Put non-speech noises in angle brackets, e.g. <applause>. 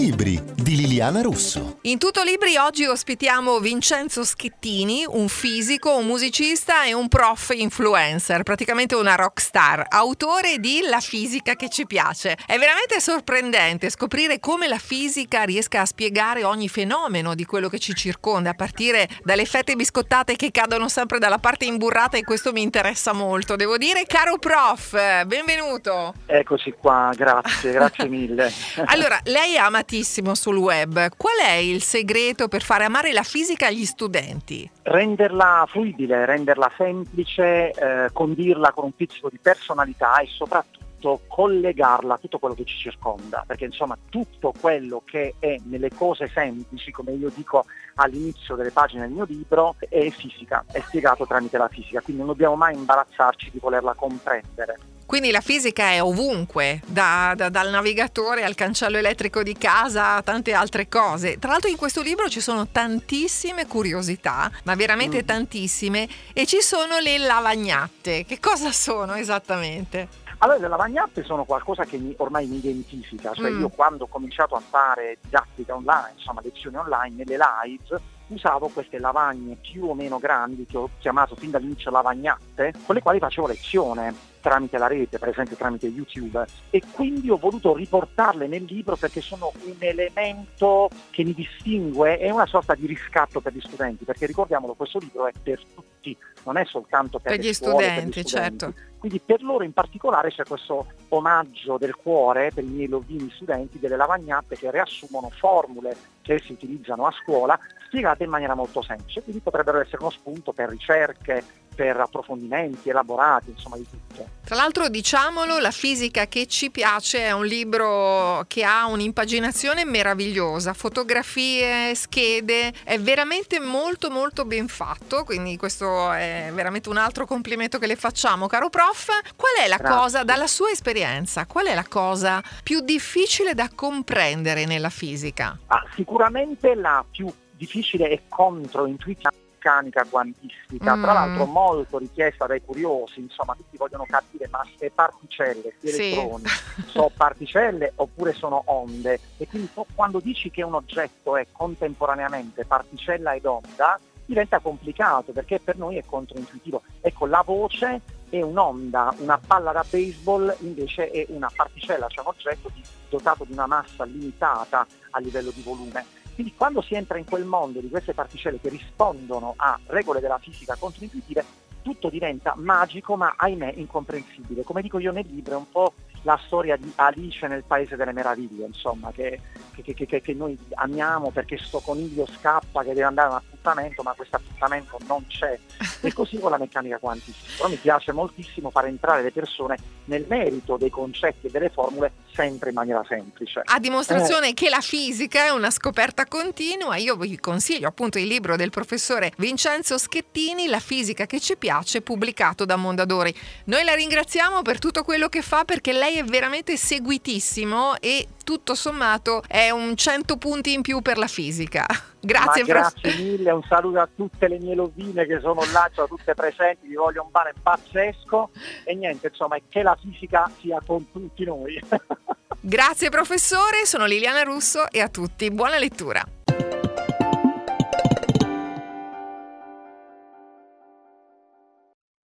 Libri di Liliana Russo. In tutto libri oggi ospitiamo Vincenzo Schettini, un fisico, un musicista e un prof influencer, praticamente una rock star, autore di La fisica che ci piace. È veramente sorprendente scoprire come la fisica riesca a spiegare ogni fenomeno di quello che ci circonda, a partire dalle fette biscottate che cadono sempre dalla parte imburrata e questo mi interessa molto. Devo dire, caro prof, benvenuto. Eccoci qua, grazie, grazie <laughs> mille. allora, lei è amatissimo sul web. Qual è il segreto per fare amare la fisica agli studenti? Renderla fruibile, renderla semplice, eh, condirla con un pizzico di personalità e soprattutto collegarla a tutto quello che ci circonda, perché insomma tutto quello che è nelle cose semplici, come io dico all'inizio delle pagine del mio libro, è fisica, è spiegato tramite la fisica, quindi non dobbiamo mai imbarazzarci di volerla comprendere. Quindi la fisica è ovunque, da, da, dal navigatore al cancello elettrico di casa a tante altre cose. Tra l'altro in questo libro ci sono tantissime curiosità, ma veramente mm. tantissime, e ci sono le lavagnate. Che cosa sono esattamente? Allora, le lavagnate sono qualcosa che mi, ormai mi identifica, cioè mm. io quando ho cominciato a fare didattica online, insomma lezioni online, nelle live, usavo queste lavagne più o meno grandi che ho chiamato fin dall'inizio lavagnate, con le quali facevo lezione tramite la rete, per esempio tramite YouTube, e quindi ho voluto riportarle nel libro perché sono un elemento che mi distingue, è una sorta di riscatto per gli studenti, perché ricordiamolo, questo libro è per tutti, non è soltanto per, per gli scuole, studenti, per gli studenti. certo. Quindi per loro in particolare c'è questo omaggio del cuore per i miei lovini studenti delle lavagnate che riassumono formule che si utilizzano a scuola spiegate in maniera molto semplice, quindi potrebbero essere uno spunto per ricerche, per approfondimenti elaborati, insomma di tutto. Tra l'altro diciamolo, La fisica che ci piace è un libro che ha un'impaginazione meravigliosa, fotografie, schede, è veramente molto molto ben fatto, quindi questo è veramente un altro complimento che le facciamo, caro prof. Qual è la Grazie. cosa, dalla sua esperienza, qual è la cosa più difficile da comprendere nella fisica? Ah, sicuramente la più difficile e controintuitiva meccanica quantistica, mm. tra l'altro molto richiesta dai curiosi, insomma tutti vogliono capire ma se particelle, se sì. elettroni, <laughs> sono particelle oppure sono onde e quindi quando dici che un oggetto è contemporaneamente particella ed onda diventa complicato perché per noi è controintuitivo. Ecco, la voce è un'onda, una palla da baseball invece è una particella, cioè un oggetto dotato di una massa limitata a livello di volume. Quindi quando si entra in quel mondo di queste particelle che rispondono a regole della fisica controintuitive, tutto diventa magico ma ahimè incomprensibile. Come dico io nel libro è un po' la storia di Alice nel Paese delle Meraviglie, insomma, che, che, che, che noi amiamo perché sto coniglio scappa che deve andare a un appuntamento, ma appuntamento non c'è. E così con la meccanica quantistica. Però mi piace moltissimo far entrare le persone nel merito dei concetti e delle formule sempre in maniera semplice. A dimostrazione eh. che la fisica è una scoperta continua, io vi consiglio appunto il libro del professore Vincenzo Schettini, La fisica che ci piace, pubblicato da Mondadori. Noi la ringraziamo per tutto quello che fa perché lei è veramente seguitissimo e tutto sommato è un 100 punti in più per la fisica. <laughs> Grazie, grazie mille, un saluto a tutte le mie lovine che sono là, sono tutte presenti, vi voglio un bene pazzesco e niente, insomma, che la fisica sia con tutti noi. <laughs> Grazie professore, sono Liliana Russo e a tutti buona lettura.